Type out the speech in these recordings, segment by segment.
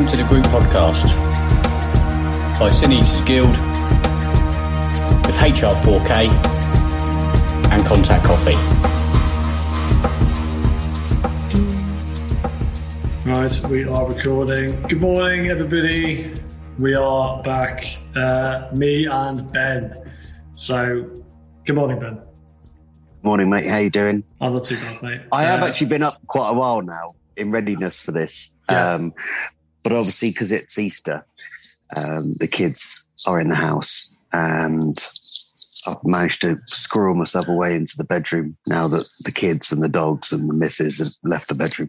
welcome to the Group Podcast by Sin Eaters Guild with HR4K and Contact Coffee. Right, we are recording. Good morning, everybody. We are back, uh, me and Ben. So, good morning, Ben. Morning, mate. How you doing? I'm not too bad, mate. I have Uh, actually been up quite a while now in readiness for this. Yeah. Um, but obviously, because it's Easter, um, the kids are in the house, and I've managed to squirrel myself away into the bedroom now that the kids and the dogs and the missus have left the bedroom.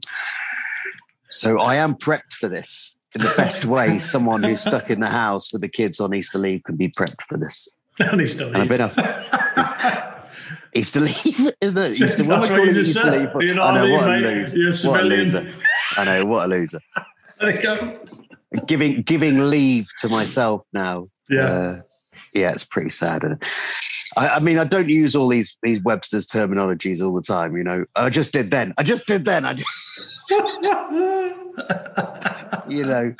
So I am prepped for this in the best way. Someone who's stuck in the house with the kids on Easter leave can be prepped for this. and he's still And I've been up. Easter leave, isn't it? Easter, what am I calling Easter leave? I know on what a loser. You're a civilian. loser. I know what a loser. Giving giving leave to myself now. Yeah. Uh, yeah, it's pretty sad. isn't? I, I mean, I don't use all these these Webster's terminologies all the time. You know, I just did then. I just did then. I just, you know,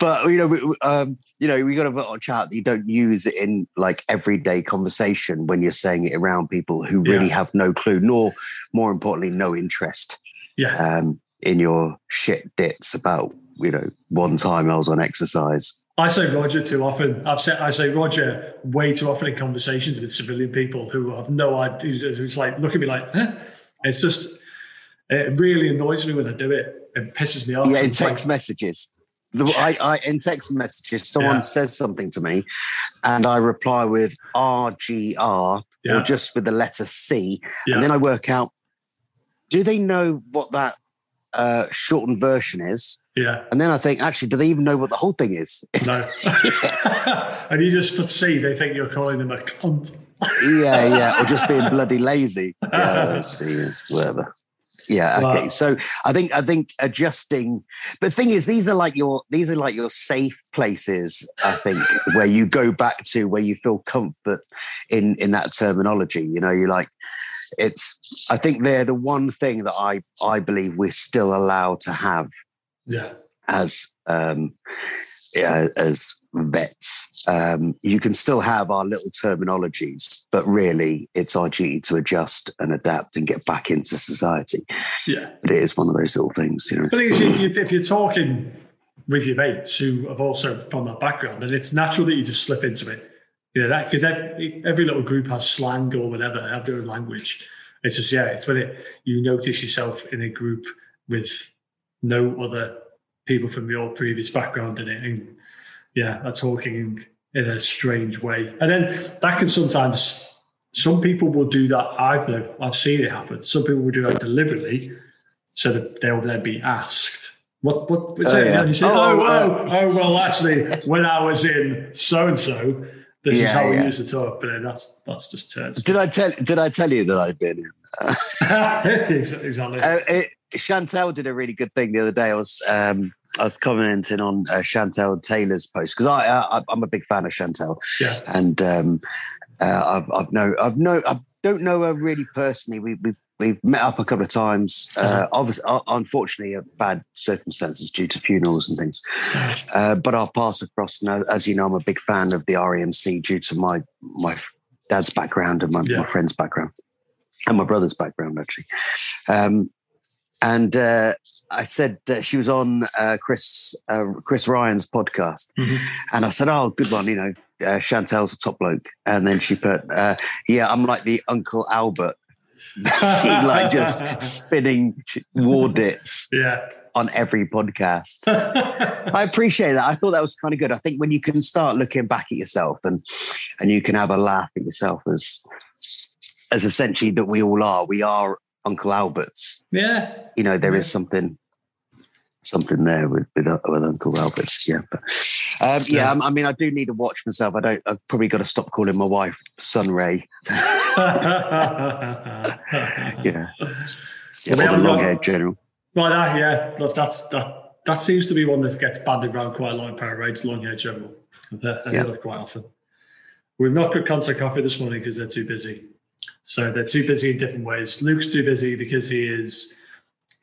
but you know, we, um, you know, we got to watch out that you don't use it in like everyday conversation when you're saying it around people who really Yeah. have no clue, nor more importantly, no interest yeah. um, in your shit dits about. You know, one time I was on exercise. I say Roger too often. I've said I say Roger way too often in conversations with civilian people who have no idea. Who's like look at me like, huh? It's just it really annoys me when I do it. It pisses me off. Yeah, in It's like- text messages. The, I, I in text messages, someone Yeah. says something to me, and I reply with RGR Yeah. or just with the letter C, Yeah. and then I work out: do they know what that uh, shortened version is? yeah, And then I think, actually, do they even know what the whole thing is? no. and you just C, they think you're calling them a cunt. yeah, yeah, or just being bloody lazy. Yeah, see, whatever. Yeah, okay. Wow. So I think I think adjusting. But the thing is, these are like your these are like your safe places. I think where you go back to where you feel comfort in in that terminology. You know, you're like it's. I think they're the one thing that I I believe we're still allowed to have Yeah, as um, uh, as vets. Um, you can still have our little terminologies, but really, it's our duty to adjust and adapt and get back into society. yeah. But it is one of those little things, you know. But if, you, if you're talking with your mates who have also from that background, then it's natural that you just slip into it. You know that because every, every little group has slang or whatever, have their own language. It's just yeah, it's when it you notice yourself in a group with no other people from your previous background in it, and yeah, are talking in a strange way, and then that can sometimes. Some people will do that. I've known, I've seen it happen. Some people will do that deliberately, so that they'll then be asked, "What? What?" What's Oh, it? yeah. You say, Oh, "Oh, oh, oh, oh, well, actually, when I was in so and so, this is Yeah, how we yeah. used to talk." But then that's that's just turns. Did I tell Did I tell you that I'd been? in? exactly. Uh, it, Chantelle did a really good thing the other day. I was um, I was commenting on uh, Chantelle Taylor's post because I, I I'm a big fan of Chantelle. yeah, and um, uh, I've I've know I've know I don't know her really personally. We we we've met up a couple of times. Uh, Uh-huh. obviously, uh, unfortunately, uh, bad circumstances due to funerals and things. Uh, but paths have crossed. And uh, as you know, I'm a big fan of the RAMC due to my my dad's background and my, Yeah. my friend's background and my brother's background actually. Um, and uh, I said uh, she was on uh, Chris uh, Chris Ryan's podcast, Mhm. and I said, "Oh, good one, you know, uh, Chantelle's a top bloke." And then she put, uh, "Yeah, I'm like the Uncle Albert." See, like just spinning war dits yeah. on every podcast. I appreciate that. I thought that was kind of good. I think when you can start looking back at yourself and and you can have a laugh at yourself as as essentially that we all are. We are Uncle Alberts. yeah. You know, there is Yeah. something something there with with, uh, with Uncle Alberts. Yeah, but um, yeah. Yeah. um, I mean, I do need to watch myself. I don't. I've probably got to stop calling my wife Sunray. yeah. Yeah, or the long haired general. Well, that, yeah, look, that's that. That seems to be one that gets bandied around quite a lot in parades, long hair general. I Yeah. hear that quite often. We've not got contact coffee this morning because they're too busy. So they're too busy in different ways. Luke's too busy because he is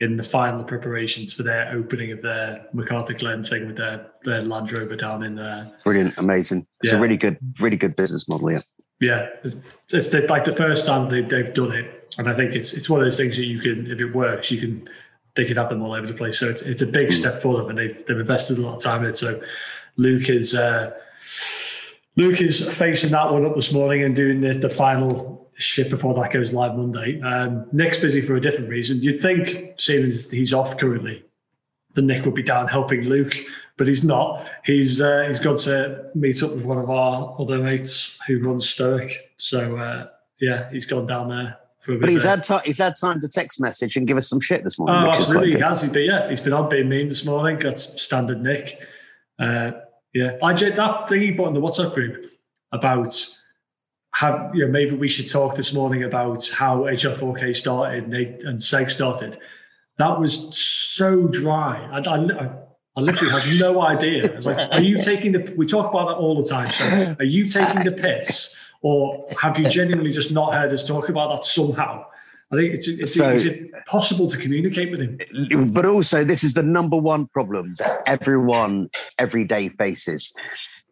in the final preparations for their opening of their MacArthur Glen thing with their their Land Rover down in there. Brilliant, amazing. It's Yeah. a really good, really good business model. Yeah. Yeah, it's the, like the first time they, they've done it, and I think it's it's one of those things that you can, if it works, you can they could have them all over the place. So it's it's a big step for them, and they've they've invested a lot of time in it. So Luke is uh, Luke is facing that one up this morning and doing the, the final shit before that goes live Monday. Um, Nick's busy for a different reason. You'd think, seeing as he's off currently, the Nick would be down helping Luke, but he's not. He's uh, he's gone to meet up with one of our other mates who runs Stoic. So uh, yeah, he's gone down there for. But he's had time. He's had time to text message and give us some shit this morning. Oh, which is quite absolutely, He's But yeah, he's been on being mean this morning. That's standard Nick. Uh, yeah, I did that thing he put in the WhatsApp group about how you know maybe we should talk this morning about how HR4K started and, they, and Seg started. That was so dry. I, I, I literally had no idea. I was like, "Are you taking the?" We talk about that all the time. So, are you taking the piss, or have you genuinely just not heard us talk about that somehow? I think it's it's, So- it's impossible to communicate with him. But also, this is the number one problem that everyone every day faces.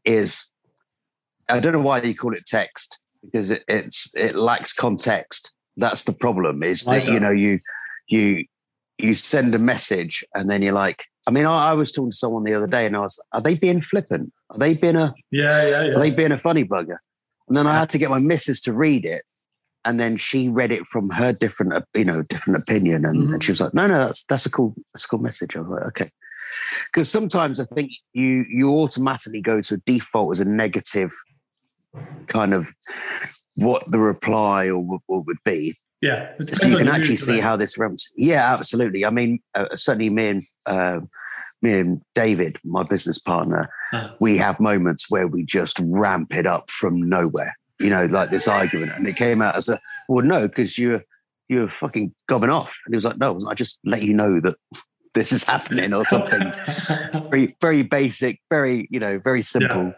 Is I don't know why you call it text because it, it's it lacks context. That's the problem. Is that you know you you you send a message and then you're like. I mean, I, I was talking to someone the other day and I was, are they being flippant? Are they being a Yeah, yeah, Are yeah. they being a funny bugger? And then I had to get my missus to read it. And then she read it from her different, uh, you know, different opinion. And, Mhm. and she was like, no, no, that's, that's a cool, that's a cool message. I was like, okay. Because sometimes I think you, you automatically go to a default as a negative kind of what the reply or what, would be. yeah. So you can actually see how this runs. Yeah, absolutely. I mean, uh, certainly me and, uh, me and David, my business partner, Uh, we have moments where we just ramp it up from nowhere. You know, like this argument, and it came out as a well, no, because you're you're fucking gobbing off. And he was like, no, I just let you know that this is happening or something. very very basic, very you know, very simple.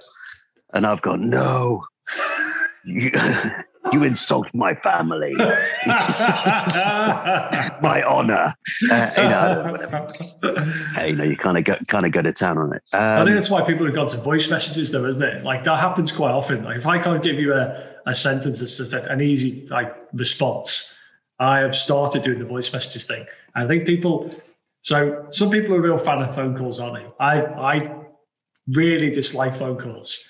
And I've gone, no, you you insult my family, my honor. Uh, you know, whatever. Hey, you know, you kind of go kind of go to town on it. I Um, think that's why people have gone to voice messages, though, isn't it? Like that happens quite often. Like if I can't give you a, a sentence that's just an easy like response, I have started doing the voice messages thing. I think people. So some people are a real fan of phone calls, aren't they? I I really dislike phone calls.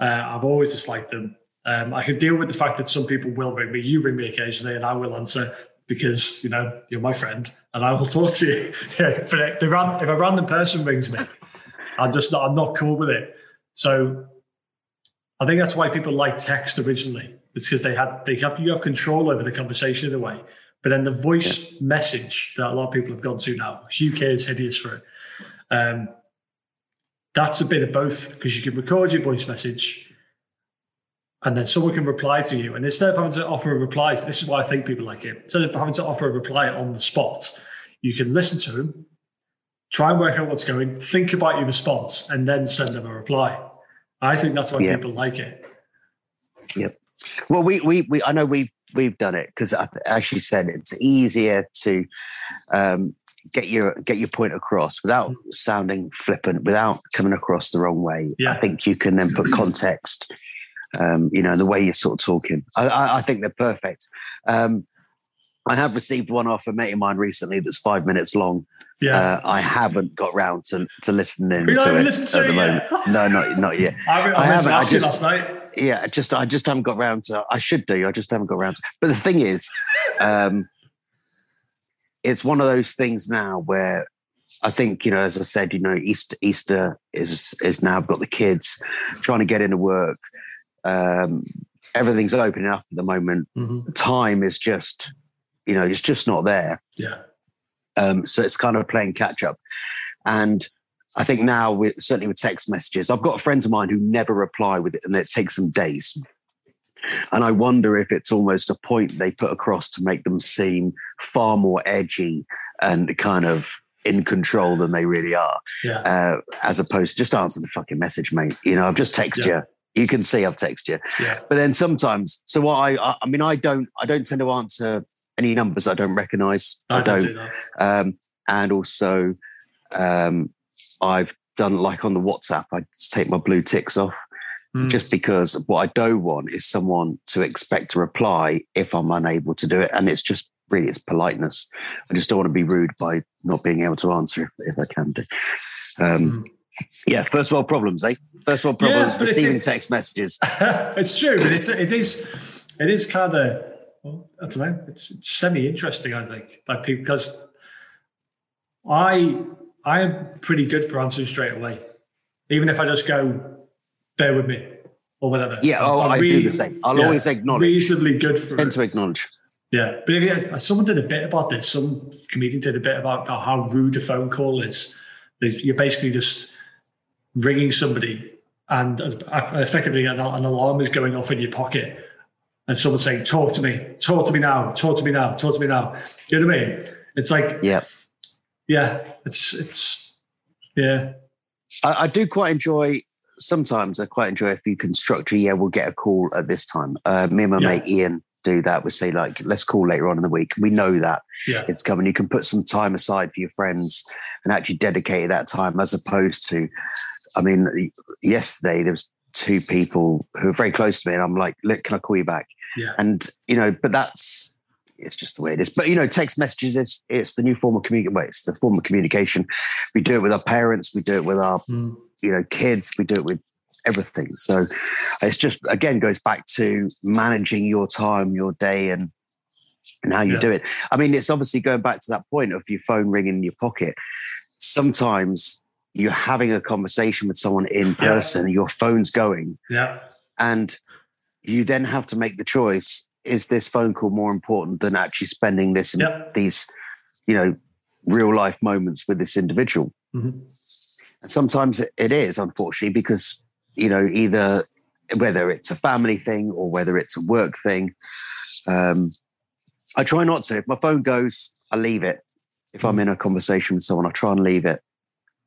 Uh, I've always disliked them. Um, I can deal with the fact that some people will ring me. You ring me occasionally, and I will answer because you know you're my friend, and I will talk to you. yeah, but if, the ran, if a random person rings me, I'm just not. I'm not cool with it. So I think that's why people like text originally. It's because they had they have you have control over the conversation in a way. But then the voice message that a lot of people have gone to now, UK is hideous for it. Um, that's a bit of both because you can record your voice message and then someone can reply to you. And instead of having to offer a reply, this is why I think people like it. Instead of having to offer a reply on the spot, you can listen to them, try and work out what's going, think about your response, and then send them a reply. I think that's why Yeah. people like it. Yep. Well, we we we I know we've we've done it because as you said, it's easier to um, get your get your point across without sounding flippant, without coming across the wrong way. Yeah. I think you can then put context. Um, you know, the way you're sort of talking. I, I, I think they're perfect. Um, I have received one off a mate of mine recently that's five minutes long. Yeah. Uh, I haven't got round to to listening to it listened to at the it moment. No, not not yet. I, I, I haven't, I just- last night. yeah, just I just haven't got round to. I should do. I just haven't got round to. But the thing is, um, it's one of those things now where I think you know, as I said, you know, Easter Easter is is now. I've got the kids trying to get into work. Um, everything's opening up at the moment. Mhm. Time is just, you know, it's just not there. Yeah. Um, so it's kind of playing catch up. And I think now, with certainly with text messages, I've got friends of mine who never reply with it, and it takes them days. And I wonder if it's almost a point they put across to make them seem far more edgy and kind of in control than they really are, Yeah. uh, as opposed to just answer the fucking message, mate. You know, I've just texted Yeah. you. You can see I've texted you. Yeah. But then sometimes, so what I, I, I mean, I don't, I don't tend to answer any numbers I don't recognise. I, I don't don't. do. Um, and also, um, I've done like on the WhatsApp, I just take my blue ticks off Mm. just because what I don't want is someone to expect a reply if I'm unable to do it. And it's just really, it's politeness. I just don't want to be rude by not being able to answer if, if I can do. Um, Mm. yeah, first world problems, eh? First world Yeah, problems, it's- receiving it- text messages. it's true, but it's it is it is kind of well, I don't know. It's, it's semi interesting, I think, like people because I I am pretty good for answering straight away, even if I just go, bear with me or whatever. Yeah, oh, I'm I really- do the same. I'll yeah, always acknowledge, reasonably good for tend it. to acknowledge. Yeah, but if you, someone did a bit about this. Some comedian did a bit about how rude a phone call is. There's- You're basically just ringing somebody, and effectively an, an alarm is going off in your pocket, and someone's saying, "Talk to me, talk to me now, talk to me now, talk to me now." You know what I mean? It's like, Yeah. yeah, it's it's yeah, I, I do quite enjoy. Sometimes I quite enjoy if you can structure. Yeah, we'll get a call at this time. Uh, me and my Yeah. mate Ian do that. We say like, let's call later on in the week. We know that yeah, it's coming. You can put some time aside for your friends and actually dedicate that time, as opposed to. I mean, yesterday there was two people who are very close to me, and I'm like, "Look, can I call you back?" yeah, And you know, but that's it's just the way it is. But you know, text messages is it's the new form of communication. Well, it's the form of communication. We do it with our parents. We do it with our Mm. You know kids we do it with everything so it's just again goes back to managing your time your day and and how you Yeah. do it i mean it's obviously going back to that point of your phone ringing in your pocket sometimes you're having a conversation with someone in Yeah. person your phone's going yeah, and you then have to make the choice is this phone call more important than actually spending this yeah. these you know real life moments with this individual Mhm. And sometimes it- is, unfortunately, because, you know, either whether it's a family thing or whether it's a work thing. Um, I try not to. If my phone goes, I leave it. If I'm in a conversation with someone, I try and leave it.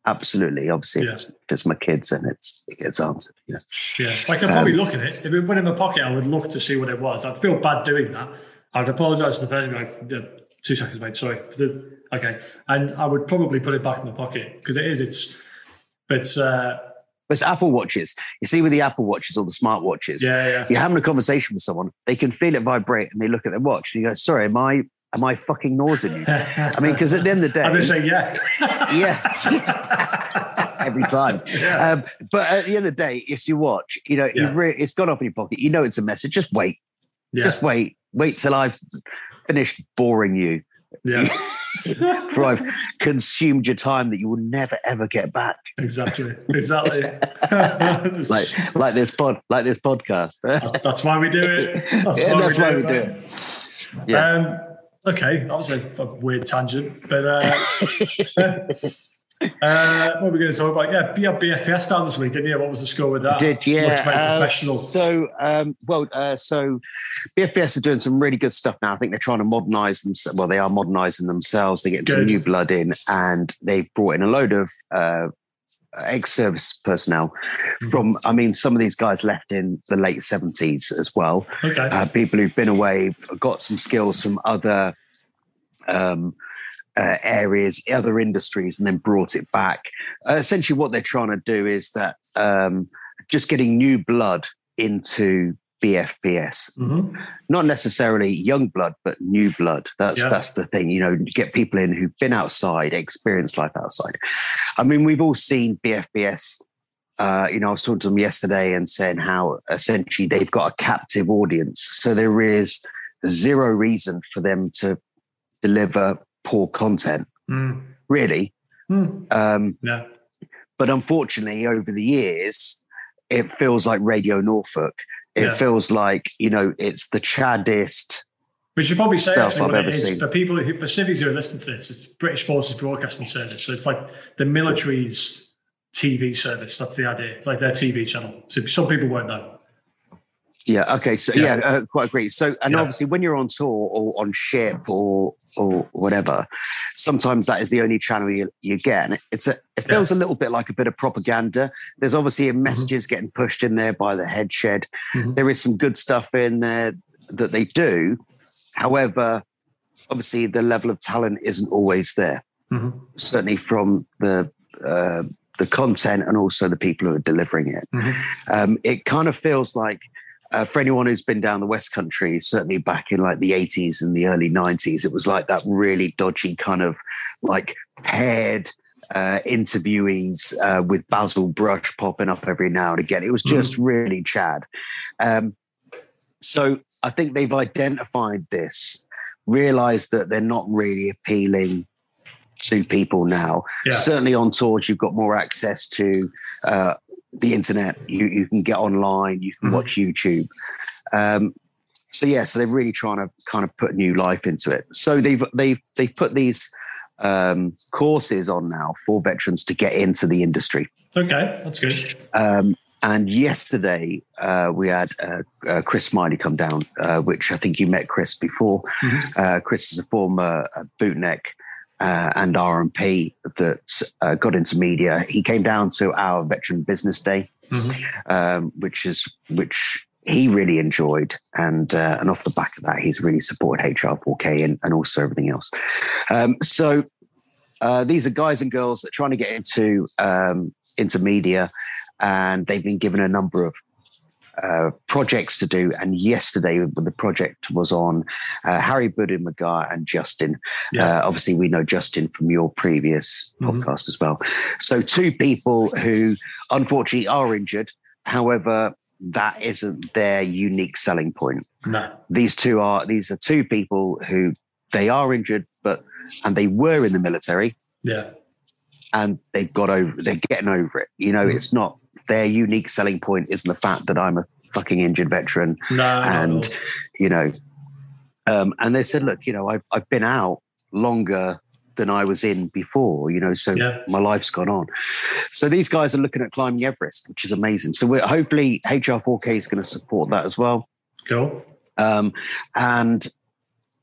Absolutely. Obviously, Yeah. if, it's, if it's my kids and it's it gets answered. You know? Yeah, I'd probably Um, look at it. If it went in my pocket, I would look to see what it was. I'd feel bad doing that. I'd apologise to the person. Like, two seconds, mate. Sorry. Okay, and I would probably put it back in my pocket because it is. It's, but uh, But it's Apple Watches. You see, with the Apple Watches or the smart watches, yeah, yeah, you're having a conversation with someone, they can feel it vibrate and they look at their watch and you go, sorry, am I am I fucking nausing you? I mean, because at the end of the day, I'm gonna say yeah. yeah, every time. Yeah. Um, but at the end of the day, it's your watch. You know, Yeah. you re- it's gone off in your pocket. You know it's a message. Just wait. yeah, Just wait. Wait till I've finished boring you. yeah. For I've consumed your time that you will never ever get back. exactly, exactly. Like like this pod, like this podcast. that's why we do it. That's yeah, why that's we why do we do it. it. Yeah. Um, okay, that was a, a weird tangent, but uh, uh, what were we going to talk about? Yeah, BFBS down this week, didn't you? What was the score with that? I Did yeah? Uh, professional. so, um, well, uh, so BFBS are doing some really good stuff now. I think they're trying to modernize themselves. Well, they are modernizing themselves. They're getting some new blood in, and they've brought in a load of uh, ex-service personnel Mm-hmm. from. I mean, some of these guys left in the late seventies as well. Okay. Uh, people who've been away, got some skills from other. Um, uh, areas, other industries, and then brought it back. Uh, essentially, what they're trying to do is that um, just getting new blood into BFBS, Mhm. not necessarily young blood, but new blood. That's Yeah. that's the thing. You know, get people in who've been outside, experienced life outside. I mean, we've all seen BFBS. Uh, you know, I was talking to them yesterday and saying how essentially they've got a captive audience. So there is zero reason for them to deliver poor content, Mm. really. Mm. Um, Yeah. but unfortunately, over the years, it feels like Radio Norfolk. It Yeah. feels like you know it's the chaddist. We should probably say actually I've what it ever seen. for people who, for civics who are listening to this. It's British Forces Broadcasting Service, so it's like the military's TV service. That's the idea. It's like their TV channel. So some people won't know. Yeah. Okay. So Yeah. yeah, uh, quite agree. So and Yeah. obviously, when you're on tour or on ship or or whatever, sometimes that is the only channel you, you get, and it's a it feels a little bit like a bit of propaganda. There's obviously messages getting pushed in there by the head shed. Mhm. There is some good stuff in there that they do. However, obviously the level of talent isn't always there. Mhm. Certainly from the uh, the content and also the people who are delivering it. Mhm. Um, it kind of feels like uh, for anyone who's been down the West Country, certainly back in like the 80s and the early 90s, it was like that really dodgy kind of like paired uh, interviewees uh, with Basil Brush popping up every now and again. It was just really Chad. Um, so I think they've identified this, realized that they're not really appealing to people now. Yeah. Certainly on tours, you've got more access to uh, the internet. You you can get online. You can Mhm. watch YouTube. Um, so yeah, so they're really trying to kind of put new life into it. So they've they've they've put these um, courses on now for veterans to get into the industry. Okay, that's good. Um, and yesterday uh, we had uh, uh, Chris Smiley come down, uh, which I think you met Chris before. Mhm. Uh, Chris is a former uh, bootneck uh, and RMP that uh, got into media. He came down to our Veteran Business Day, Mhm. um, which is which he really enjoyed, and uh, and off the back of that, he's really supported HR4K and, and also everything else. Um, so uh, these are guys and girls that are trying to get into um, into media, and they've been given a number of uh, projects to do. And yesterday, the project was on uh, Hari Budha Magar and Justin. Yeah. Uh, obviously, we know Justin from your previous Mhm. podcast as well. So, two people who unfortunately are injured. However, that isn't their unique selling point. No. These two are these are two people who they are injured, but and they were in the military Yeah. and they've got over they're getting over it. You know, Mhm. it's not their unique selling point isn't the fact that I'm a fucking injured veteran No. and you know um and they said look you know i've i've been out longer than i was in before you know so Yeah. my life's gone on so these guys are looking at climbing everest which is amazing so we're hopefully hr4k is going to support that as well Cool. um and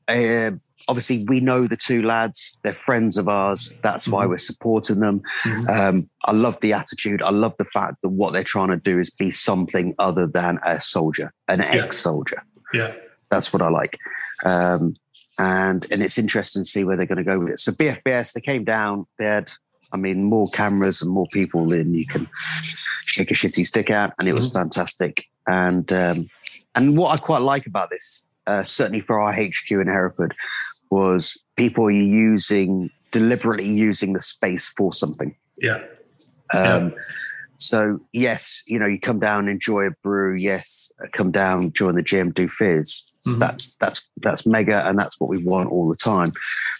uh, obviously we know the two lads they're friends of ours that's why Mhm. we're supporting them Mhm. um, I love the attitude. I love the fact that what they're trying to do is be something other than a soldier, an Yeah. ex-soldier. Yeah. That's what I like. Um, and and it's interesting to see where they're going to go with it. So BFBS, they came down. They had, I mean, more cameras and more people than you can shake a shitty stick at, and it was fantastic. And um, and what I quite like about this, uh, certainly for our HQ in Hereford, was people using deliberately using the space for something. Yeah. Um, So yes, you know, you come down, enjoy a brew. Yes, come down, join the gym, do fizz. Mhm. That's that's that's mega, and that's what we want all the time.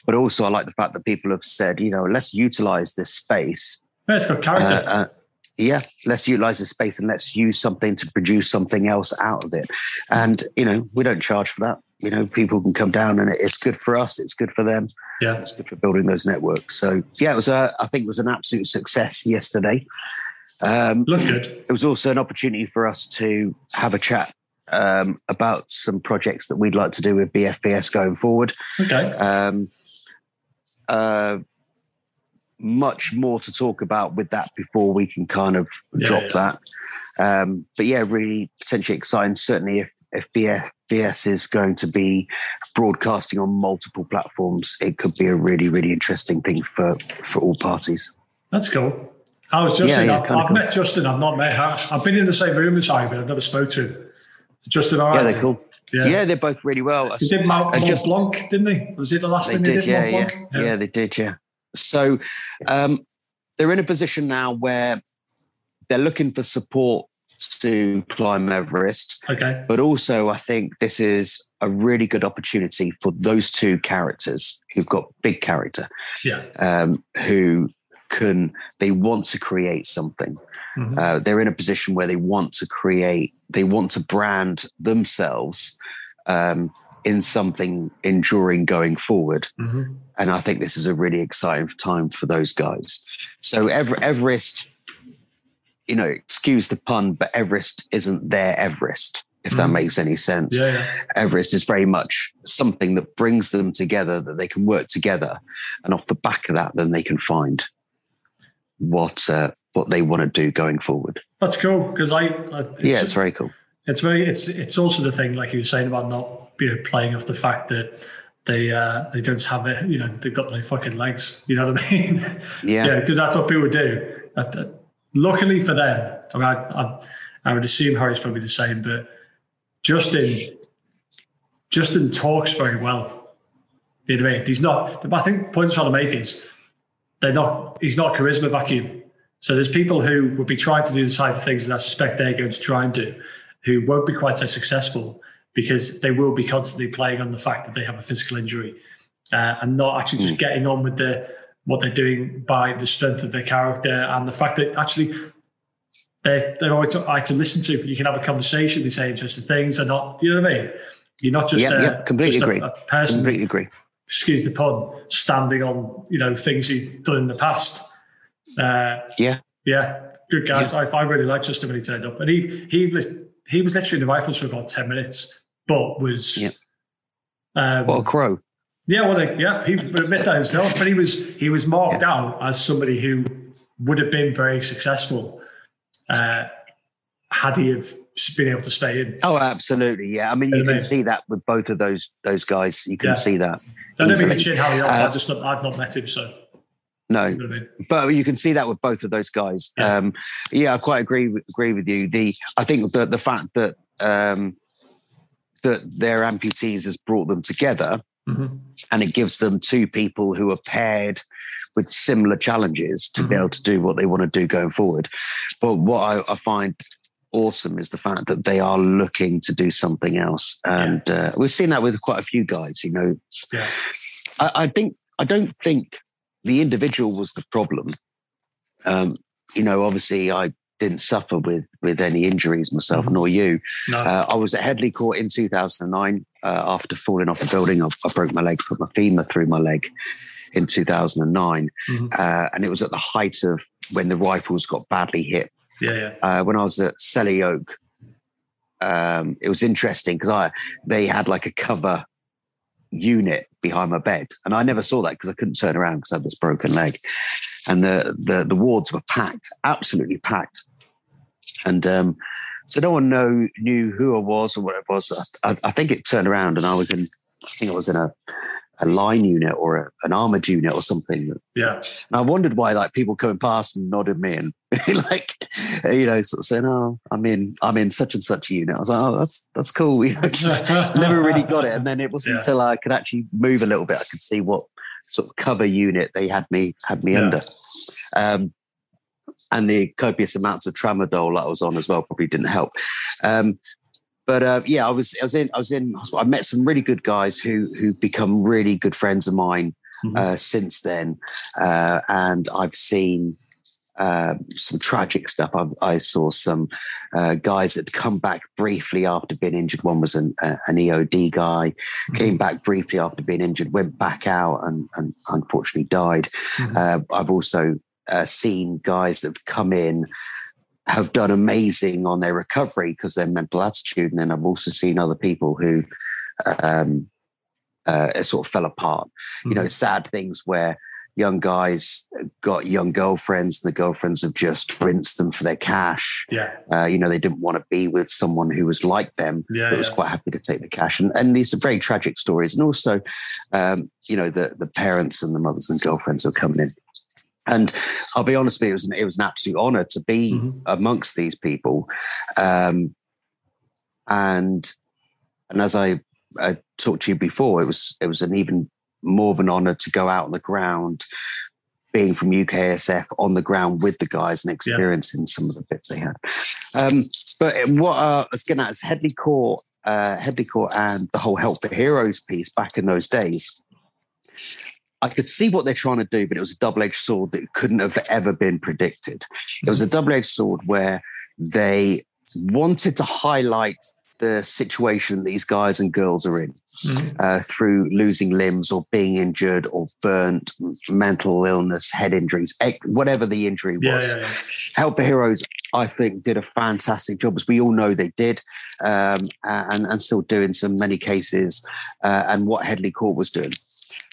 But also, I like the fact that people have said, you know, let's utilize this space. Yeah, it's got Uh, character. uh, yeah, let's utilize the space and let's use something to produce something else out of it. And you know, we don't charge for that. You know, people can come down, and it's good for us. It's good for them. yeah. It's good for building those networks. So yeah, it was a. I think it was an absolute success yesterday. Um, Look good. it was also an opportunity for us to have a chat um, about some projects that we'd like to do with BFBS going forward. Okay. Um, uh, much more to talk about with that before we can kind of Yeah, drop yeah. that. Um, but yeah, really potentially exciting. Certainly, if if BFBS is going to be broadcasting on multiple platforms, it could be a really really interesting thing for for all parties. That's cool. I was Justin. yeah, I've, I've cool. met Justin. I've not met her. I've been in the same room as Harry, but I've never spoke to him. Justin, all right? Yeah, they're cool. Yeah. Yeah, they're both really well. He did Mount, Mont just- Blanc, didn't he? Was it the last They thing did, they did? yeah, yeah, Blanc? yeah, they did, yeah. So um, they're in a position now where they're looking for support to climb Everest, Okay. but also I think this is a really good opportunity for those two characters who've got big character, Yeah. um, who can they want to create something. Mhm. Uh, they're in a position where they want to create, they want to brand themselves um, in something enduring going forward. Mhm. And I think this is a really exciting time for those guys. So Ever- Everest, you know, excuse the pun, but Everest isn't their Everest, if that Mhm. makes any sense. Yeah, yeah. Everest is very much something that brings them together, that they can work together. And off the back of that, then they can find what uh, what they want to do going forward. That's cool because I, I it's, yeah, it's very cool. it's very it's it's also the thing like you were saying about not you know, playing off the fact that they uh, they don't have it. You know, they've got no fucking legs. You know what I mean? Yeah. yeah, because that's what people do. That- that- luckily for them, I, mean, I, I, I would assume Harry's probably the same, but Justin, Justin talks very well. You know what I mean? He's not. But I think the point I'm trying to make is they're not. He's not a charisma vacuum. So there's people who would be trying to do the type of things that I suspect they're going to try and do, who won't be quite so successful because they will be constantly playing on the fact that they have a physical injury uh, and not actually just getting on with the what they're doing by the strength of their character and the fact that actually they're, they're always all right to listen to. You can have a conversation, they say interesting things. They're not, you know what I mean? You're not just, Yep, a, yep, completely just agree. a person Completely agree. excuse the pun, standing on you know things you've done in the past. Uh, Yeah. yeah, good guys. I, I really liked Justin when he turned up, and he he was he was literally in the rifles for about ten minutes, but was Yeah. um, What a crow. Yeah, well, yeah, he would admit that himself, but he was he was marked out as somebody who would have been very successful uh, had he have been able to stay in. Oh, absolutely. Yeah. I mean, you Yeah, can see that with both of those those guys. You can Yeah. see that. I never Easily. even shit Harry off. I Uh, just I've not met him, so No, you know I mean. but you can see that with both of those guys. Yeah. Um, yeah, I quite agree with, agree with you. The I think the the fact that um, that their amputees has brought them together, Mhm. and it gives them two people who are paired with similar challenges to be Mhm. able to do what they want to do going forward. But what I, I find awesome is the fact that they are looking to do something else, and uh, we've seen that with quite a few guys. You know, Yeah. I, I think I don't think the individual was the problem. Um, you know, obviously, I didn't suffer with with any injuries myself, Mhm. nor you. No. Uh, I was at Headley Court in 2009 uh, after falling off a building. I, I broke my leg, put my femur through my leg in 2009, Mhm. uh, and it was at the height of when the rifles got badly hit. yeah, yeah. Uh, when I was at Selly Oak, um, it was interesting because I they had like a cover unit behind my bed, and I never saw that because I couldn't turn around because I had this broken leg, and the the the wards were packed, absolutely packed, and um, so no one know knew who I was or what it was. I, I, I think it turned around, and I was in, I think I was in a a line unit or a, an armored unit or something. Yeah. And I wondered why like people coming past and nodded me and like you know sort of saying oh I'm in I'm in such and such unit. I was like oh that's that's cool. You know, just never really got it. And then it wasn't Yeah. until I could actually move a little bit I could see what sort of cover unit they had me had me Yeah. under. Um, and the copious amounts of tramadol that I was on as well probably didn't help. Um, but uh, yeah, I was I was in I was in hospital. I met some really good guys who who become really good friends of mine Mhm. uh, since then, uh, and I've seen um, some tragic stuff. I, I saw some uh, guys that come back briefly after being injured. One was an, uh, an EOD guy, came back briefly after being injured, went back out, and, and unfortunately died. Mhm. Uh, I've also uh, seen guys that have come in have done amazing on their recovery because their mental attitude. And then I've also seen other people who um, uh, sort of fell apart. You know, sad things where young guys got young girlfriends and the girlfriends have just rinsed them for their cash. Yeah. Uh, you know, they didn't want to be with someone who was like them, Yeah. but was quite happy to take the cash. And, and these are very tragic stories. And also, um, you know, the, the parents and the mothers and girlfriends are coming in. And I'll be honest with you, it was an, it was an absolute honor to be Mhm. amongst these people. Um, and and as I, I talked to you before, it was it was an even more of an honor to go out on the ground, being from UKSF on the ground with the guys and experiencing some of the bits they had. Um, but what uh, I was getting at is Headley Court, uh, Headley Court, and the whole Help for Heroes piece back in those days. I could see what they're trying to do, but it was a double edged sword that couldn't have ever been predicted. It was a double edged sword where they wanted to highlight the situation these guys and girls are in Mhm. uh, through losing limbs or being injured or burnt, mental illness, head injuries, whatever the injury was. yeah, yeah. Help the Heroes, I think, did a fantastic job, as we all know they did, um, and, and still do in some many cases, uh, and what Headley Court was doing.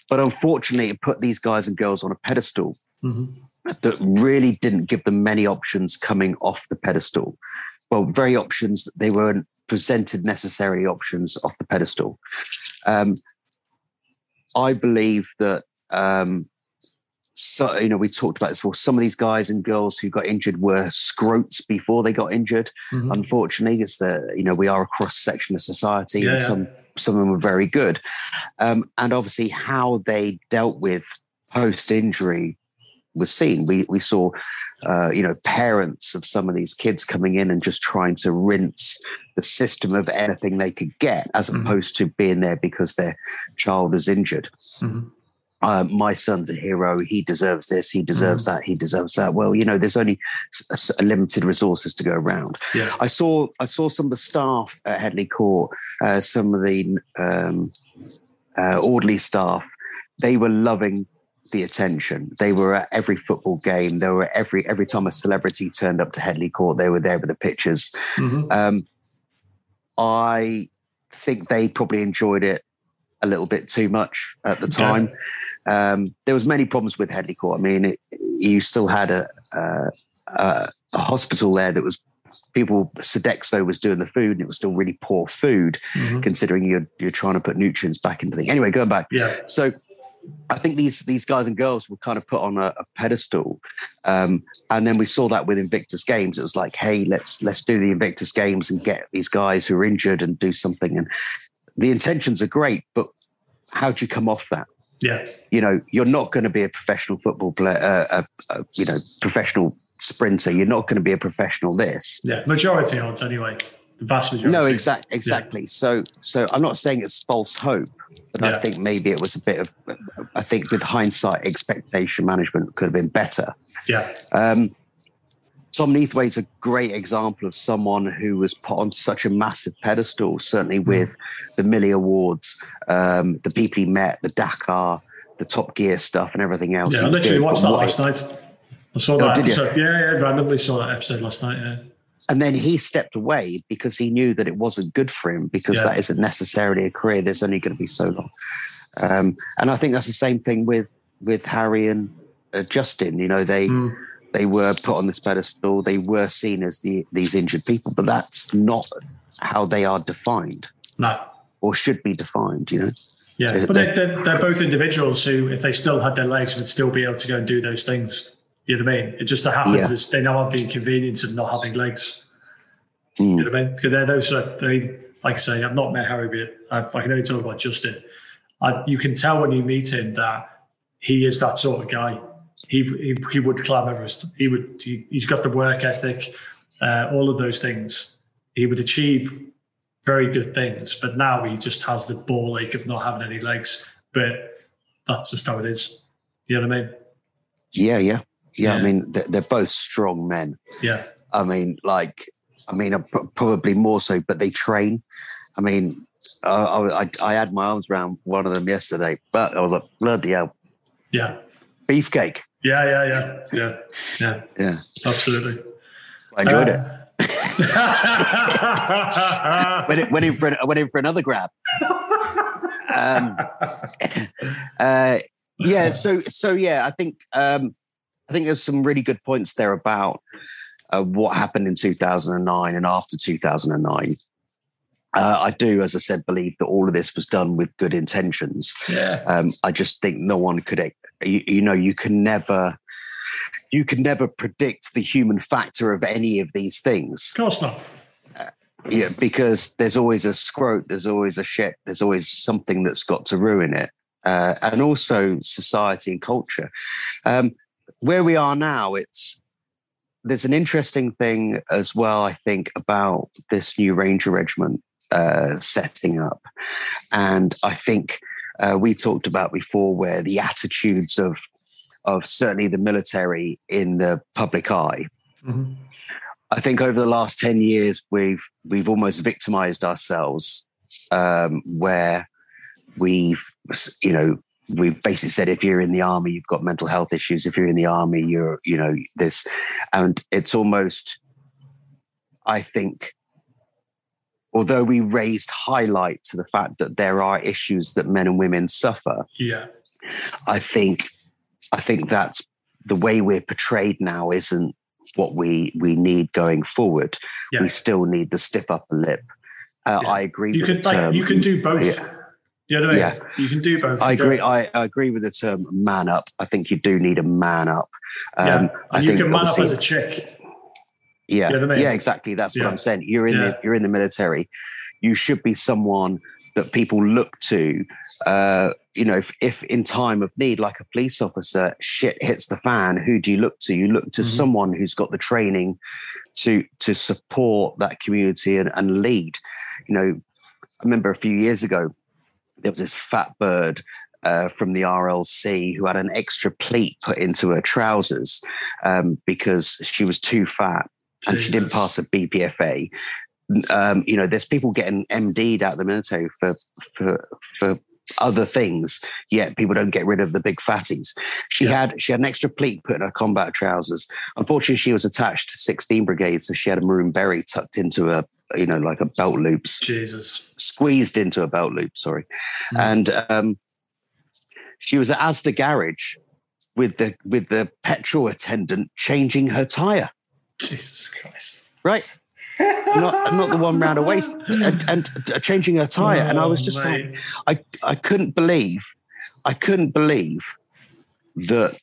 But unfortunately, it put these guys and girls on a pedestal Mhm. that really didn't give them many options coming off the pedestal. Well, very options, that they weren't presented necessarily options off the pedestal. Um, I believe that um, so you know we talked about this before. Some of these guys and girls who got injured were scrotes before they got injured. Mhm. Unfortunately, it's the you know we are a cross section of society, Yeah, and yeah. Some of them were very good, um, and obviously how they dealt with post injury was seen. We we saw uh, you know parents of some of these kids coming in and just trying to rinse the system of anything they could get, as Mhm. opposed to being there because their child was injured Mhm. Uh, my son's a hero. He deserves this. He deserves that. He deserves that. Well, you know, there's only s- s- limited resources to go around. Yeah. I saw I saw some of the staff at Headley Court, uh, some of the um, uh, orderly staff. They were loving the attention. They were at every football game. They were every every time a celebrity turned up to Headley Court. They were there with the pictures. Mhm. Um, I think they probably enjoyed it a little bit too much at the time. Um, there was many problems with Headley Court. I mean, it, you still had a, a, a, hospital there that was people. Sodexo was doing the food, and it was still really poor food, Mhm. considering you're you're trying to put nutrients back into the. Anyway, going back. Yeah. So I think these these guys and girls were kind of put on a, a pedestal, um, and then we saw that with Invictus Games. It was like, hey, let's let's do the Invictus Games and get these guys who are injured and do something. And the intentions are great, but how do you come off that? Yeah. You know, you're not going to be a professional football player, uh, a, a, you know, professional sprinter. You're not going to be a professional this. Yeah. Majority odds anyway. The vast majority. No, exact, exactly. So, so I'm not saying it's false hope, but Yeah. I think maybe it was a bit of. I think with hindsight, expectation management could have been better. Yeah. Um, Tom Neathway's a great example of someone who was put on such a massive pedestal, certainly Hmm. with the Millie Awards, um, the people he met, the Dakar, the Top Gear stuff, and everything else. Yeah. I literally watched But that last night. I saw Oh, that you? episode. Yeah, yeah, randomly saw that episode last night. Yeah. And then he stepped away because he knew that it wasn't good for him because Yeah. that isn't necessarily a career. There's only going to be so long. Um, and I think that's the same thing with with Harry and uh, Justin. You know, they Mm. They were put on this pedestal. They were seen as the these injured people, but that's not how they are defined No. or should be defined. You know, Yeah, it but they're, they're, they're both individuals who, if they still had their legs, would still be able to go and do those things. You know what I mean? It just happens Yeah. they now have the inconvenience of not having legs. Mm. You know what I mean? Because they're those, uh, they, like I say, I've not met Harry, but I've, I can only talk about Justin. I, you can tell when you meet him that he is that sort of guy. He, he, he would climb Everest. He would. He, he's got the work ethic, uh, all of those things. He would achieve very good things, but now he just has the ball ache of not having any legs. But that's just how it is. You know what I mean? yeah, yeah, yeah. I mean, they're, they're both strong men. Yeah. I mean, like, I mean, probably more so, but they train. I mean, uh, I, I, I had my arms around one of them yesterday, but I was like, bloody hell, Yeah. beefcake. Yeah. Yeah. Yeah. Yeah. Yeah. Yeah, Absolutely. I enjoyed Uh, it. Went in, went in for an, I went in for another grab. Um, uh, yeah, so so yeah, I think um, I think there's some really good points there about uh, what happened in 2009 and after 2009. Uh, I do, as I said, believe that all of this was done with good intentions. yeah. Um, I just think no one could, you, you know, you can never, you can never predict the human factor of any of these things. Of course not. Yeah, because there's always a scrote, there's always a shit, there's always something that's got to ruin it, uh, and also society and culture. Um, where we are now, it's there's an interesting thing as well. I think about this new Ranger Regiment uh, setting up, and I think uh, we talked about before where the attitudes of of certainly the military in the public eye Mhm. I think over the last 10 years, we've we've almost victimized ourselves, um, where we've, you know, we've basically said if you're in the army, you've got mental health issues. If you're in the army, you're, you know, this, and it's almost, I think, although we raised highlight to the fact that there are issues that men and women suffer, Yeah. I think I think that's the way we're portrayed now isn't what we we need going forward. Yeah. We still need the stiff upper lip. Uh, Yeah. I agree. You with could like you can do both. Yeah. You know what I mean? Yeah. You can do both. I You don't- agree. I, I agree with the term man up. I think you do need a man up. Um, yeah. I And you think can man up as a chick. Yeah, You know what I mean? yeah, exactly. That's Yeah. what I'm saying. You're in Yeah. the you're in the military. You should be someone that people look to. Uh, you know, if, if in time of need, like a police officer, shit hits the fan, who do you look to? You look to Mhm. someone who's got the training to to support that community and, and lead. You know, I remember a few years ago there was this fat bird uh, from the RLC who had an extra pleat put into her trousers um, because she was too fat and she didn't pass a BPFA. Um, you know, there's people getting MD'd out of the military for for for other things, yet people don't get rid of the big fatties. She Yeah. had she had an extra pleat put in her combat trousers. Unfortunately, she was attached to 16 Brigade, so she had a maroon berry tucked into a you know like a belt loops Jesus. squeezed into a belt loop, sorry. Mm. And um, she was at Asda garage with the with the petrol attendant changing her tire. Jesus Christ. Right, not not the one round her waist, and, and uh, changing her tire. and I was Oh, just mate. like, I I couldn't believe, I couldn't believe that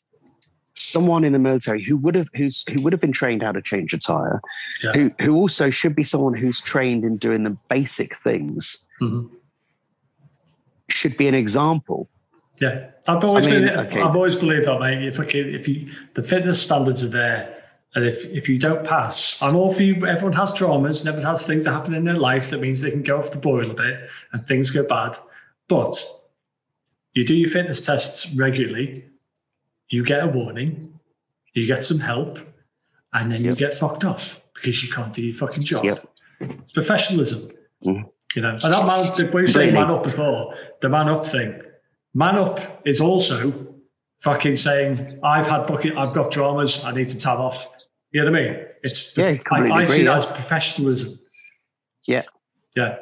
someone in the military who would have who's who would have been trained how to change a tire, Yeah. who who also should be someone who's trained in doing the basic things, Mhm. should be an example. Yeah, I've always I mean, been. okay. I've always believed that, mate. If okay, if you the fitness standards are there, and if if you don't pass, I'm all for you. Everyone has traumas, and everyone has things that happen in their life that means they can go off the boil a bit and things go bad. But you do your fitness tests regularly, you get a warning, you get some help, and then you get fucked off because you can't do your fucking job. Yep. It's professionalism. Mhm. You know, and that man, when you say Really? man up before, the man up thing, man up is also fucking saying, I've had fucking, I've got dramas, I need to tab off. You know what I mean? It's, Yeah, I, I see agree, that yeah. as professionalism. Yeah. Yeah.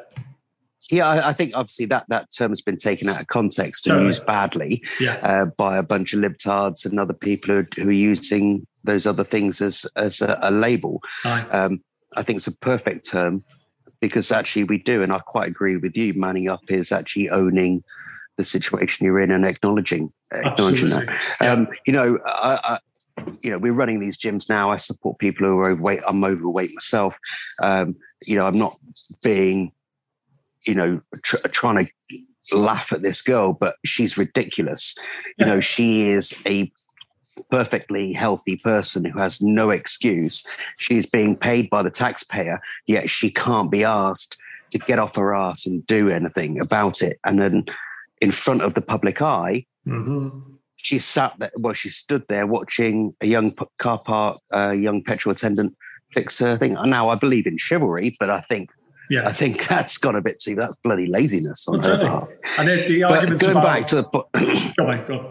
Yeah, I, I think obviously that that term has been taken out of context and Totally. used badly Yeah. uh, by a bunch of libtards and other people who, who are using those other things as as a, a label. Um, I think it's a perfect term because actually we do, and I quite agree with you. Manning up is actually owning the situation you're in and acknowledging acknowledging that. Yeah. Um, you know, I, I, you know, we're running these gyms now. I support people who are overweight. I'm overweight myself. Um, you know, I'm not being, you know, tr- trying to laugh at this girl, but she's ridiculous. You Yeah. know, she is a perfectly healthy person who has no excuse. She's being paid by the taxpayer, yet she can't be asked to get off her ass and do anything about it. And then in front of the public eye, Mhm. she sat there. Well, she stood there watching a young car park, a young petrol attendant fix her thing. Now, I believe in chivalry, but I think yeah. I think that's got a bit too. That's bloody laziness on Well, her part. And then the But going about, back to the po- go on, go on.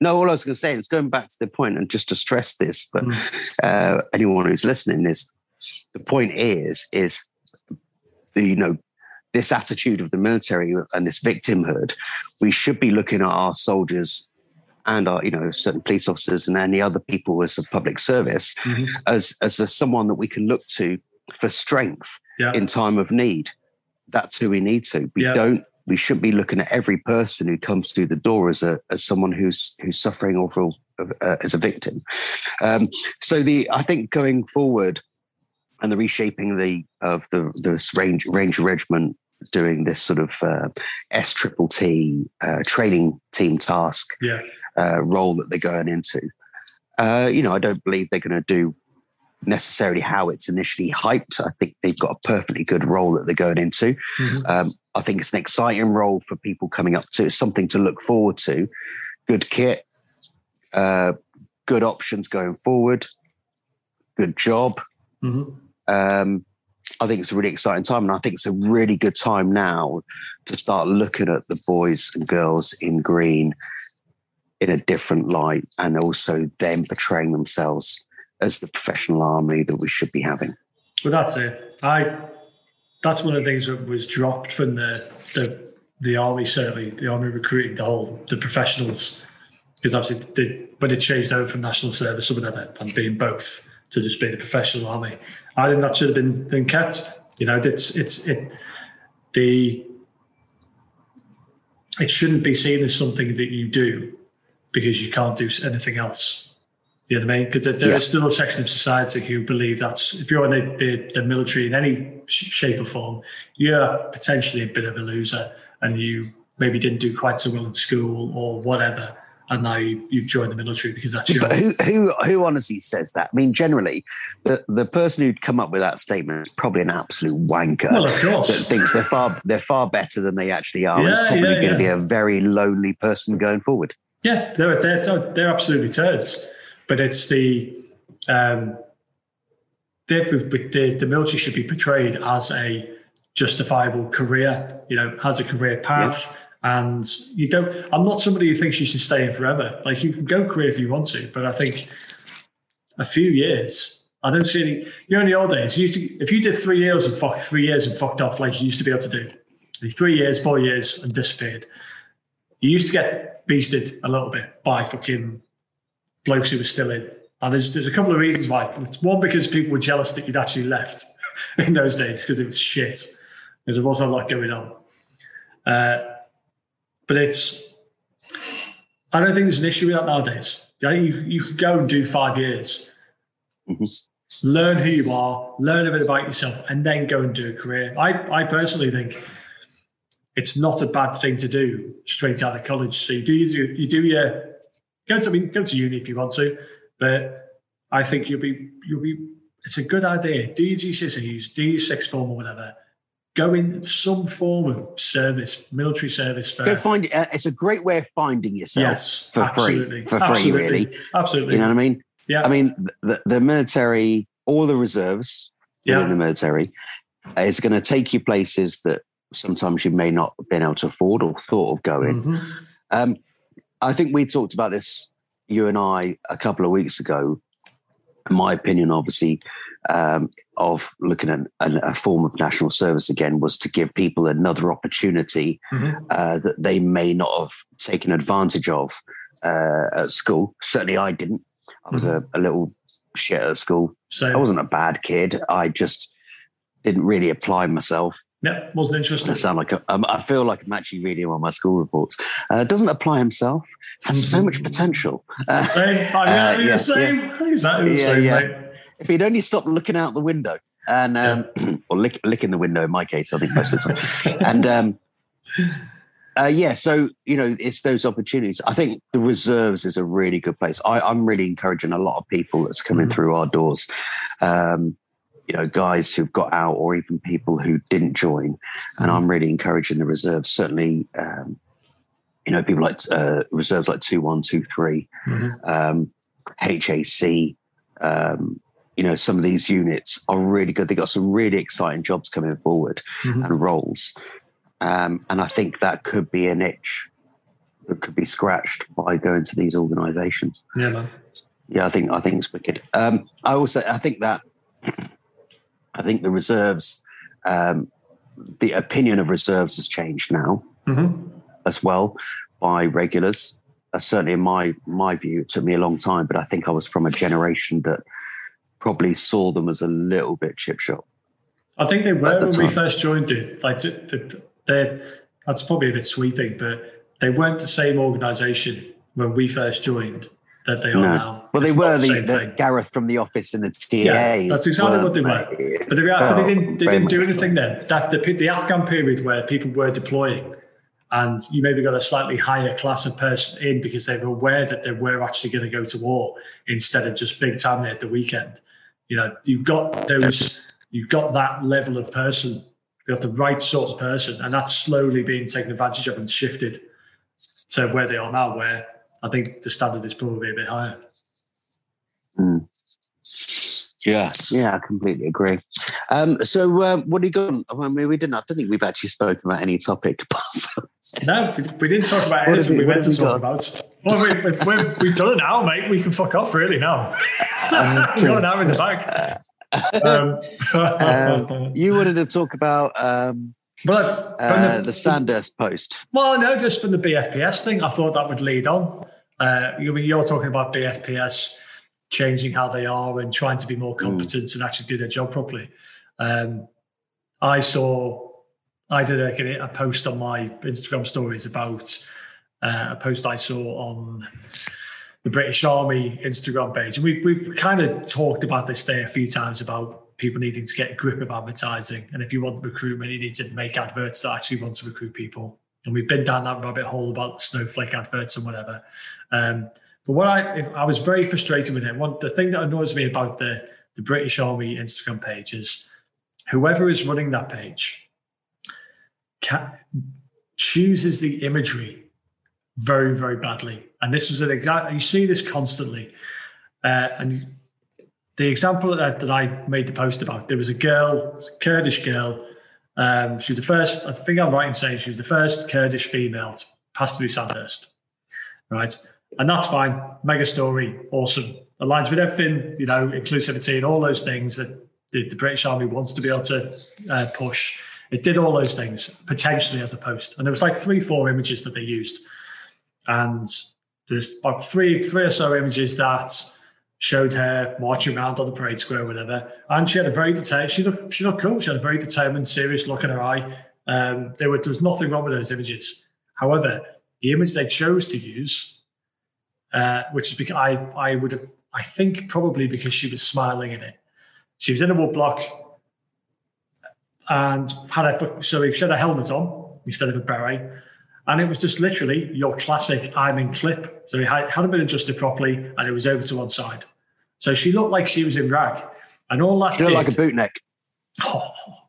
no, all I was going to say is going back to the point, and just to stress this, but Mm. uh, anyone who's listening is the point is is the you know this attitude of the military and this victimhood. We should be looking at our soldiers and our you know certain police officers and any other people as a public service Mhm. as as a, someone that we can look to for strength Yeah. in time of need. That's who we need to. We Yeah. don't. We shouldn't be looking at every person who comes through the door as a as someone who's who's suffering or uh, as a victim. Um, so the I think going forward and the reshaping the of the this range ranger regiment doing this sort of uh, S triple T uh, training team task Yeah. uh, role that they're going into. Uh, you know, I don't believe they're going to do necessarily how it's initially hyped. I think they've got a perfectly good role that they're going into. Mhm. Um, I think it's an exciting role for people coming up to. It's something to look forward to. Good kit, uh, good options going forward, good job. Mhm. Um, I think it's a really exciting time, and I think it's a really good time now to start looking at the boys and girls in green in a different light, and also them portraying themselves as the professional army that we should be having. Well, that's it. I. That's one of the things that was dropped from the the the army. Certainly, the army recruiting the whole the professionals, because obviously they, when it changed over from national service or whatever and being both to just being a professional army, I think that should have been been kept. You know, it's it's it the it shouldn't be seen as something that you do because you can't do anything else. You know what I mean? Because there, there Yeah. is still a section of society who believe that if you're in the, the, the military in any sh- shape or form, you're potentially a bit of a loser and you maybe didn't do quite so well in school or whatever. And now you, you've joined the military because that's your But who, who, who honestly says that? I mean, generally, the, the person who'd come up with that statement is probably an absolute wanker. Well, of that course. thinks they're far they're far better than they actually are. and it's probably yeah, going to be a very lonely person going forward. Yeah, they're they're they're absolutely turds, but it's the um, the the military should be portrayed as a justifiable career. You know, has a career path, and you don't. I'm not somebody who thinks you should stay in forever. Like you can go career if you want to, but I think a few years. I don't see any. You know, in the old days, you used to, if you did three years and fuck three years and fucked off, like you used to be able to do, three years, four years, and disappeared you used to get beasted a little bit by fucking blokes who were still in. And there's, there's a couple of reasons why. It's one because people were jealous that you'd actually left in those days because it was shit. There wasn't a lot going on. Uh, but it's, I don't think there's an issue with that nowadays. Yeah, You, you could go and do five years, Mhm. learn who you are, learn a bit about yourself, and then go and do a career. I, I personally think it's not a bad thing to do straight out of college. So you do you do you do your go to I mean, go to uni if you want to, but I think you'll be you'll be it's a good idea. Do your GCSEs, do your sixth form or whatever. Go in some form of service, military service for Go find uh, it's a great way of finding yourself yes for absolutely, free, for free, absolutely, really. absolutely. You know what I mean? yeah, I mean, the, the military, all the reserves within yeah, the military, uh, is going to take you places that sometimes you may not have been able to afford or thought of going. Mhm. Um, I think we talked about this, you and I, a couple of weeks ago. In my opinion, obviously, um, of looking at a, a form of national service again was to give people another opportunity Mhm. uh, that they may not have taken advantage of uh, at school. Certainly, I didn't. I was a, a little shit at school. So I wasn't a bad kid. I just didn't really apply myself. yeah, wasn't I interested. sound like a, um, I feel like I'm actually reading one of my school reports. Uh, doesn't apply himself. Has so much potential. Uh, Same. I mean, Uh, I mean, yeah, the same. Exactly the Yeah, same, yeah. mate. If he'd only stopped looking out the window and um, or lick, licking the window in my case, I think most of the time. and um, uh, yeah, so you know, it's those opportunities. I think the reserves is a really good place. I, I'm really encouraging a lot of people that's coming Mhm. through our doors. Um, you know, guys who've got out, or even people who didn't join, and I'm really encouraging the reserves. Certainly, um, you know, people like uh, reserves like two one, two three, Mhm. um, HAC. Um, you know, some of these units are really good. They've got some really exciting jobs coming forward Mhm. and roles. Um, and I think that could be an itch that could be scratched by going to these organisations. Yeah, man. Yeah, I think I think it's wicked. Um, I also I think that I think the reserves, um, the opinion of reserves has changed now hmm as well by regulars. Uh, certainly, in my my view, it took me a long time, but I think I was from a generation that probably saw them as a little bit chip shop. I think they were the when we first joined it. Like they, that's probably a bit sweeping, but they weren't the same organisation when we first joined that they are No. now. Well, they It's not were the, same the. Gareth from the office in the TA. Yeah, that's exactly what they were. But they, but they didn't. They didn't do anything then. That the, the Afghan period where people were deploying, and you maybe got a slightly higher class of person in because they were aware that they were actually going to go to war instead of just big time at the weekend. You know, you've got those. You've got that level of person. You've got the right sort of person, and that's slowly being taken advantage of and shifted to where they are now, where I think the standard is probably a bit higher. Hmm. Yeah, yeah, I completely agree. Um, so, um, what do you got? I mean, we didn't. I don't think we've actually spoken about any topic. No, we, we didn't talk about What anything we we- what meant to have we talk about. Well, we, we, we've, we've done it now, mate. We can fuck off really now. We've got an hour in the bag. Um, Um, you wanted to talk about um, but from uh, the, the Sandhurst post. well, no, just from the BFBS thing, I thought that would lead on. Uh, you, you're talking about BFBS changing how they are and trying to be more competent and actually do their job properly. Um, I saw I did a, a post on my Instagram stories about uh, a post I saw on the British Army Instagram page. And we've, we've kind of talked about this day a few times about people needing to get a grip of advertising. And if you want recruitment, you need to make adverts that actually want to recruit people. And we've been down that rabbit hole about snowflake adverts and whatever. Um, but what I I was very frustrated with it. One the thing that annoys me about the the British Army Instagram page is whoever is running that page chooses the imagery very very badly. And this was an exact. You see this constantly. Uh, and the example that, that, I made the post about, there was a girl, a Kurdish girl. Um, she was the first. I think I'm right in saying she was the first Kurdish female to pass through Sandhurst. Right and that's fine. Mega story, awesome. Aligns with everything, you know, inclusivity and all those things that the, the British Army wants to be able to uh, push. It did all those things potentially as a post, and there was like three, four images that they used, and there's about three, three or so images that showed her marching around on the parade square, whatever. And she had a very determined. She looked, she looked cool. She had a very determined, serious look in her eye. Um, there, were, there was nothing wrong with those images. However, the image they chose to use uh, which is because I I would have I think probably because she was smiling in it. She was in a wood block and had a so she had a helmet on instead of a beret. And it was just literally your classic I'm in clip. So it hadn't been adjusted properly and it was over to one side. So she looked like she was in rag. And all that She looked did, like a boot neck. Oh,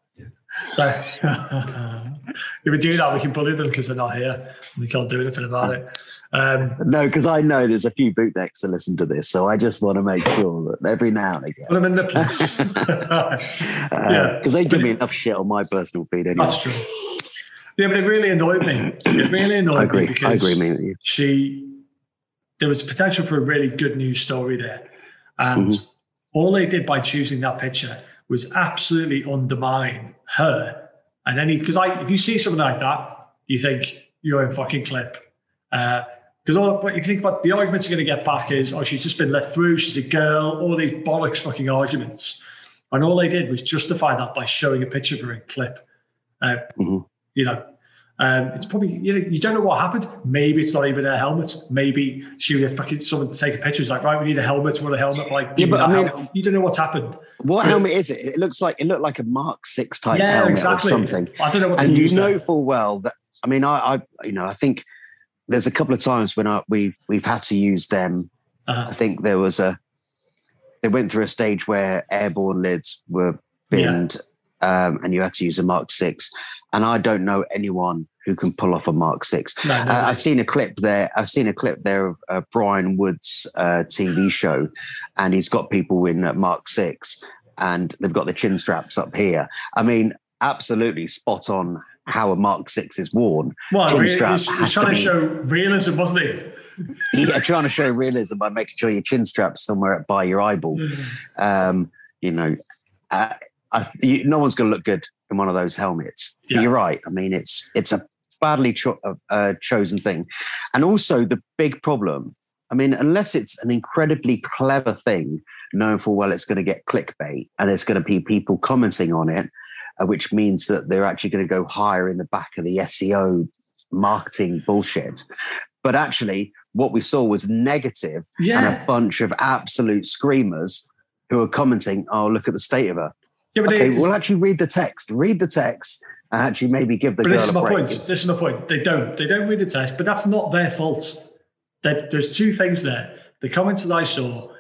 so, if we do that, we can bully them because they're not here. We can't do anything about it. Um, no, because I know there's a few bootnecks to listen to this, so I just want to make sure that every now and again. Well, I'm in the place. uh, yeah, because they give me enough shit on my personal feed anyway. That's true. Yeah, but it really annoyed me. It really annoyed I agree. me because I agree with you. she there was potential for a really good news story there, and mm-hmm. all they did by choosing that picture was absolutely undermine her and any because I if you see something like that, you think you're in fucking clip. Because uh, all if you think about the arguments you're going to get back is, oh, she's just been let through, she's a girl, all these bollocks fucking arguments. And all they did was justify that by showing a picture of her in clip. Uh, mm-hmm. You know, um, it's probably you, know, you don't know what happened. Maybe it's not even a helmet. Maybe she would have fucking someone to take a picture. It's like right, we need a helmet. What a helmet? Like yeah, but I mean, helmet. you don't know what's happened. What helmet is it? It looks like it looked like a Mark Six type yeah, helmet exactly. or something. I don't know what. And you know there. full well that. I mean, I, I, you know, I think there's a couple of times when I, we we've had to use them. Uh-huh. I think there was a. They went through a stage where airborne lids were binned, yeah. um, and you had to use a Mark Six. And I don't know anyone who can pull off a Mark Six. No, no, uh, I've seen a clip there. I've seen a clip there of uh, Brian Wood's uh, TV show, and he's got people in Mark Six, and they've got the chin straps up here. I mean, absolutely spot on how a Mark Six is worn. Well, chin strap he's, he's trying to, to show realism, wasn't he? yeah, trying to show realism by making sure your chin strap's somewhere by your eyeball. Um, you know, uh, I, you, no one's going to look good in one of those helmets. Yeah. You're right. I mean, it's it's a badly cho- uh, chosen thing. And also the big problem, I mean, unless it's an incredibly clever thing, known for well it's going to get clickbait and there's going to be people commenting on it, uh, which means that they're actually going to go higher in the back of the SEO marketing bullshit. But actually, what we saw was negative yeah. and a bunch of absolute screamers who are commenting, oh, look at the state of her. Yeah, okay, we'll actually read the text. Read the text and actually maybe give the but this is my point. This is my point. They don't. They don't read the text, but that's not their fault. That there's two things there. The comments that I saw,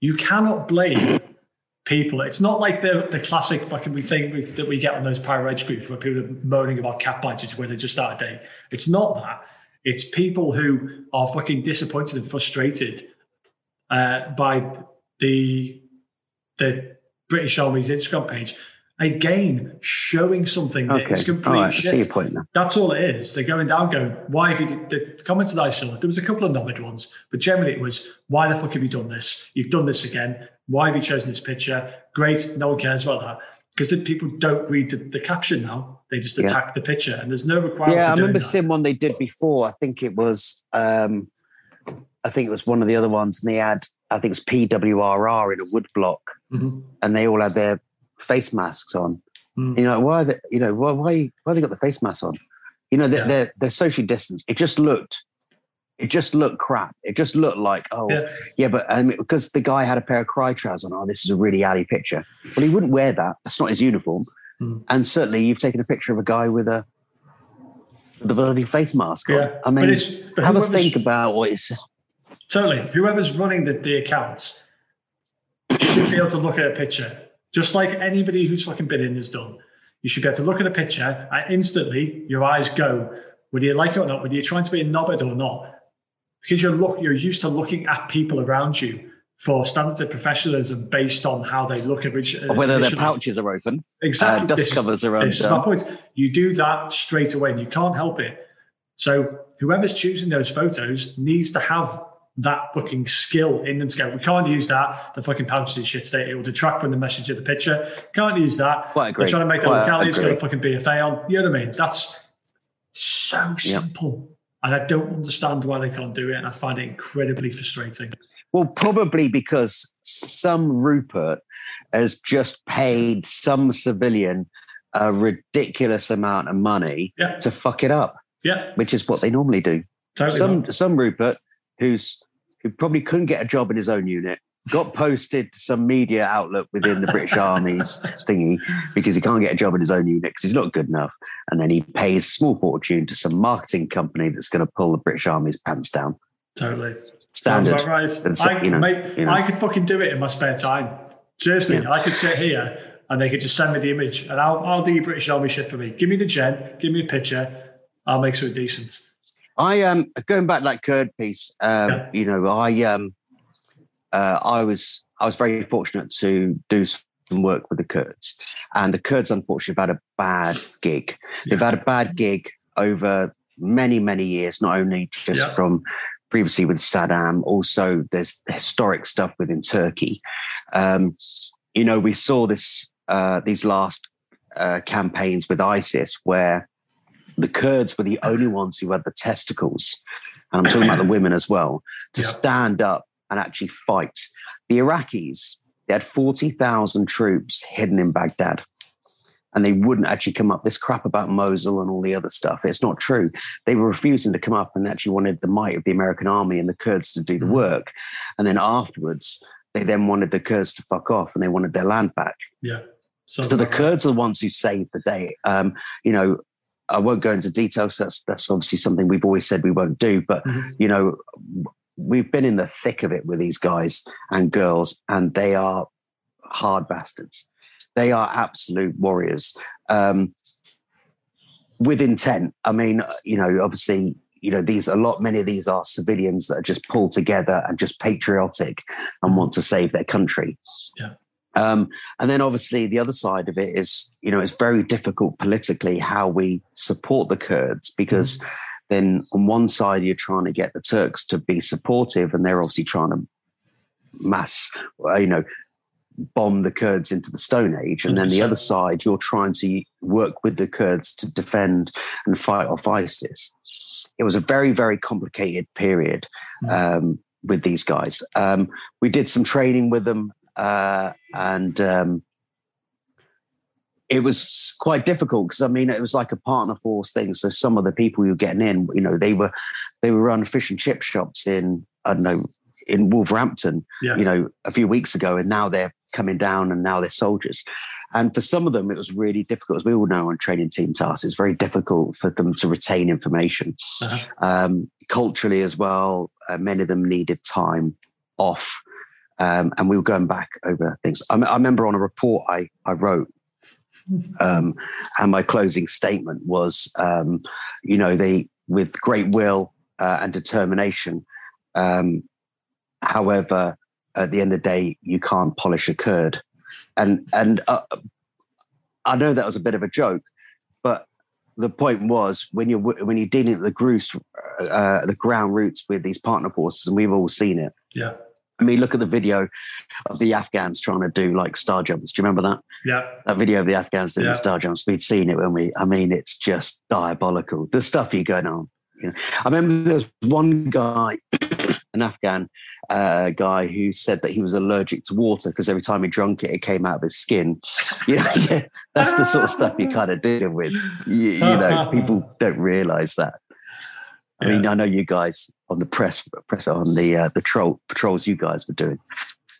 you cannot blame people. It's not like the the classic fucking we think we, that we get on those power edge groups where people are moaning about cap budgets when they just start a day. It's not that. It's people who are fucking disappointed and frustrated uh, by the the British Army's Instagram page again showing something that okay. is complete all right, shit. I see your point now. That's all it is. They're going down, going, why have you did the comments that I saw? There was a couple of knobhead ones, but generally it was, why the fuck have you done this? You've done this again. Why have you chosen this picture? Great, no one cares about that. Because people don't read the, the, caption now. They just attack yeah. the picture and there's no requirement. Yeah, I remember that. seeing one they did before. I think it was um I think it was one of the other ones, and they had I think it's PWRR in a wood block, mm-hmm. and they all had their face masks on Mm. You know why? Are they, you know why? Why? Why they got the face mask on? You know they're Yeah. they're, they're socially distanced. It just looked. It just looked crap. It just looked like oh yeah, Yeah. but I mean, because the guy had a pair of Crye trousers on. Oh, this is a really alley picture. Well, he wouldn't wear that. That's not his uniform. Mm. And certainly, you've taken a picture of a guy with a a bloody face mask on. Yeah. I But mean, it's- but have a think about what it's. Totally. Whoever's running the, the account should be able to look at a picture, just like anybody who's fucking been in has done. You should be able to look at a picture and instantly your eyes go, whether you like it or not, whether you're trying to be a knobhead or not, because you're look you're used to looking at people around you for standards of professionalism based on how they look at each whether their pouches are open, exactly uh, dust This- covers are this is my point. You do that straight away and you can't help it. So whoever's choosing those photos needs to have that fucking skill in them to go, we can't use that. The fucking and shit state. It will detract from the message of the picture. Can't use that. Quite agree. They're trying to make that look. It's got a fucking BFA on. You know what I mean? That's so simple. And I don't understand why they can't do it. And I find it incredibly frustrating. Well, probably because some Rupert has just paid some civilian a ridiculous amount of money Yeah. to fuck it up, Yeah. which is what they normally do. Totally. some some Rupert who's who probably couldn't get a job in his own unit got posted to some media outlet within the British Army's thingy because he can't get a job in his own unit because he's not good enough, and then he pays small fortune to some marketing company that's going to pull the British Army's pants down. Totally. Sounds Standard. about right. I, you know, mate, you know. I could fucking do it in my spare time. Seriously, Yeah. I could sit here and they could just send me the image and I'll, I'll do your British Army shit for me. Give me the gen, give me a picture, I'll make something decent. I um going back to that Kurd piece. Um, Yeah. you know, I um uh, I was I was very fortunate to do some work with the Kurds, and the Kurds unfortunately have had a bad gig. They've had a bad gig over many many years, not only just Yeah. from previously with Saddam, also there's historic stuff within Turkey. Um, you know, we saw this uh, these last uh, campaigns with ISIS where the Kurds were the only ones who had the testicles, and I'm talking about the women as well, to Yeah. stand up and actually fight. The Iraqis, they had 40,000 troops hidden in Baghdad. And they wouldn't actually come up. This crap about Mosul and all the other stuff, it's not true. They were refusing to come up and actually wanted the might of the American army and the Kurds to do the Mhm. work. And then afterwards, they then wanted the Kurds to fuck off and they wanted their land back. Yeah. So, So the Kurds are the ones who saved the day. Um, you know, I won't go into details. That's that's obviously something we've always said we won't do. But Mhm. you know, we've been in the thick of it with these guys and girls, and they are hard bastards. They are absolute warriors um, with intent. I mean, you know, obviously, you know, these a lot. Many of these are civilians that are just pulled together and just patriotic and want to save their country. Yeah. Um, and then obviously the other side of it is, you know, it's very difficult politically how we support the Kurds because then on one side you're trying to get the Turks to be supportive and they're obviously trying to mass, you know, bomb the Kurds into the Stone Age. And then the other side, you're trying to work with the Kurds to defend and fight off ISIS. It was a very, very complicated period um, with these guys. Um, we did some training with them uh, and um, it was quite difficult because I mean it was like a partner force thing. So some of the people you were getting in, you know, they were they were run fish and chip shops in I don't know in Wolverhampton, Yeah. you know, a few weeks ago, and now they're coming down and now they're soldiers. And for some of them, it was really difficult, as we all know on training team tasks. It's very difficult for them to retain information Uh-huh. um, culturally as well. Uh, many of them needed time off, um, and we were going back over things. I, m- I remember on a report I I wrote, um, and my closing statement was, um, you know, they with great will uh, and determination. Um, however, at the end of the day, you can't polish a curd, and and uh, I know that was a bit of a joke, but the point was when you're when you're dealing with the grouse, uh, the ground roots with these partner forces, and we've all seen it. Yeah. I mean, look at the video of the Afghans trying to do like star jumps. Do you remember that? Yeah. That video of the Afghans doing Yeah. star jumps. We'd seen it when we. I mean, it's just diabolical. The stuff you going on. You know, I remember there was one guy, an Afghan, uh, guy who said that he was allergic to water because every time he drank it, it came out of his skin. You know, yeah, that's the sort of stuff you kind of deal with. You, you know, people don't realize that. I mean, I know you guys on the press, press on the uh, the troll patrols you guys were doing.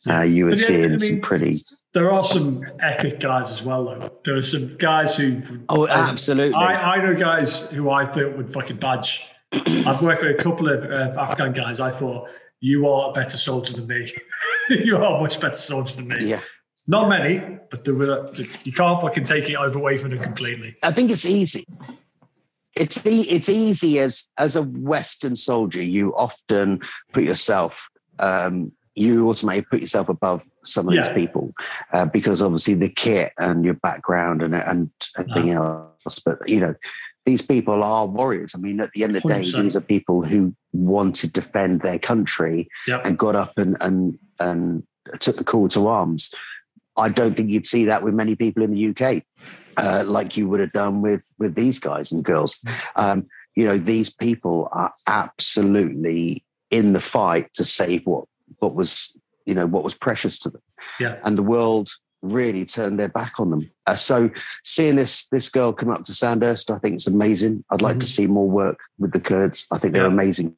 Uh, you were yeah, seeing I mean, some pretty. There are some epic guys as well, though. There are some guys who. Oh, absolutely. I, I know guys who I thought would fucking badge. I've worked with a couple of uh, Afghan guys. I thought you are a better soldier than me. you are a much better soldier than me. yeah. Not many, but there were. You can't fucking take it over away from them completely. I think it's easy. It's e- it's easy as as a Western soldier. You often put yourself. Um, you automatically put yourself above some of these people uh, because obviously the kit and your background and and everything else. But you know, these people are warriors. I mean, at the end of the day, 100%. these are people who want to defend their country Yeah. and got up and and and took the call to arms. I don't think you'd see that with many people in the UK, uh, like you would have done with with these guys and girls. Um, you know, these people are absolutely in the fight to save what what was you know what was precious to them, Yeah. and the world really turned their back on them. Uh, so seeing this this girl come up to Sandhurst, I think it's amazing. I'd like to Mhm. see more work with the Kurds. I think they're Yeah. amazing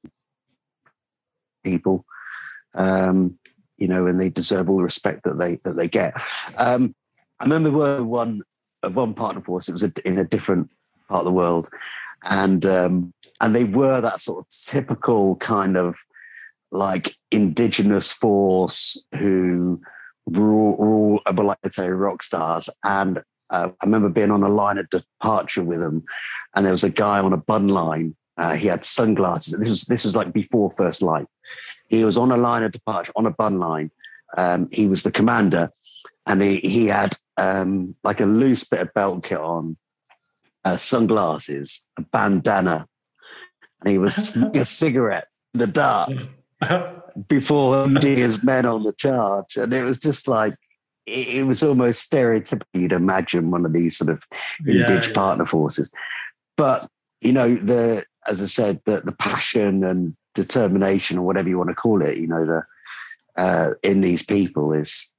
people. Um, you know, and they deserve all the respect that they that they get. Um, I remember one one partner force. It was a, in a different part of the world, and um, and they were that sort of typical kind of like indigenous force who were all, were all were like say rock stars. And uh, I remember being on a line of departure with them, and there was a guy on a bund line. Uh, he had sunglasses. This was this was like before first light. He was on a line of departure on a bund line. Um, he was the commander, and he he had um, like a loose bit of belt kit on, uh, sunglasses, a bandana, and he was smoking a cigarette in the dark before leading his men on the charge. And it was just like, it, it was almost stereotypical. You'd imagine one of these sort of Yeah, indige yeah. partner forces. But, you know, the, as I said, the, the passion and determination or whatever you want to call it, you know, the, uh, in these people is,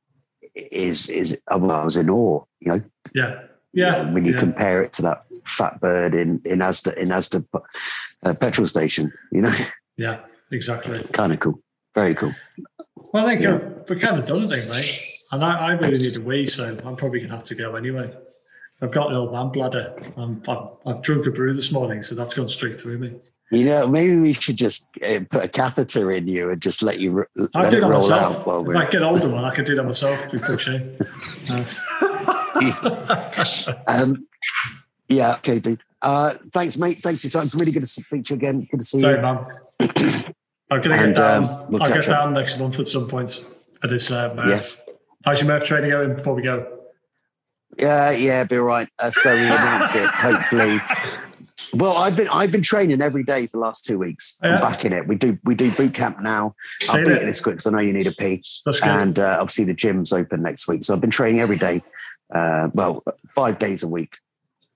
is, is, well, I was in awe, you know, Yeah. Yeah. when you yeah. compare it to that fat bird in, in Asda, in Asda uh, petrol station, you know, Yeah. Exactly. kind of cool. Very cool. Well, I think Yeah. we're kind of done, I think, mate. And I, I really need a wee, so I'm probably going to have to go anyway. I've got an old man bladder. I've, I've drunk a brew this morning, so that's gone straight through me. You know, maybe we should just uh, put a catheter in you and just let you r- I let do it that roll myself. out while if we're. I get older, one, I could do that myself. Be. Um, yeah, okay, dude. Uh, thanks, mate. Thanks for your time. It's really good to speak to you again. Good to see Sorry, you. man. I'm going to And, get down. um, we'll I'll get up. down next month at some point for this uh, Murph. Yeah. How's your Murph training going before we go? Yeah, yeah, be all right. Uh, so we announce it. Hopefully. Well, I've been I've been training every day for the last two weeks. Yeah. I'm back in it. We do we do boot camp now. I'll Seen beat it. this quick because I know you need a pee. That's good. And uh, obviously the gym's open next week, so I've been training every day. Uh, well, five days a week.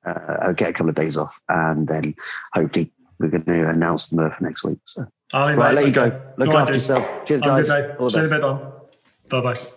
Uh, I'll get a couple of days off, and then hopefully we're going to announce the Murph next week. So Ali, right, mate, let you go. Look after yourself. Cheers, guys. All the See you in best. a bit. Bye bye.